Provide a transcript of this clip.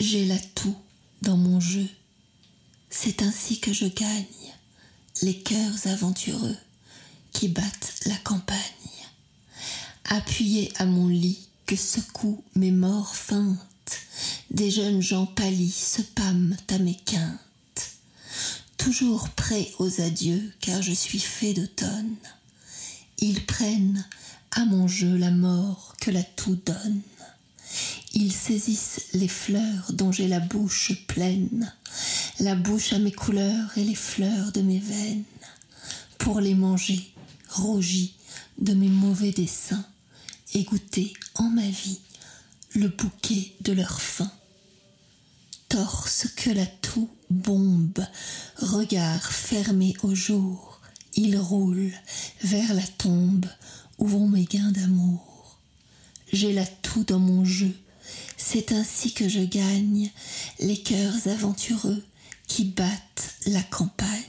J'ai l'atout dans mon jeu. C'est ainsi que je gagne les cœurs aventureux qui battent la campagne. Appuyé à mon lit que secouent mes morts feintes, des jeunes gens pâlis se pâment à mes quintes. Toujours prêts aux adieux, car je suis fait d'automne. Ils prennent à mon jeu la mort que la toux donne. Ils saisissent les fleurs dont j'ai la bouche pleine, la bouche à mes couleurs et les fleurs de mes veines, pour les manger, rougies de mes mauvais desseins, et goûter en ma vie le bouquet de leur faim. Torse que la toux bombe, regard fermé au jour, il roule vers la tombe où vont mes gains d'amour. J'ai la toux dans mon jeu, c'est ainsi que je gagne les cœurs aventureux qui battent la campagne.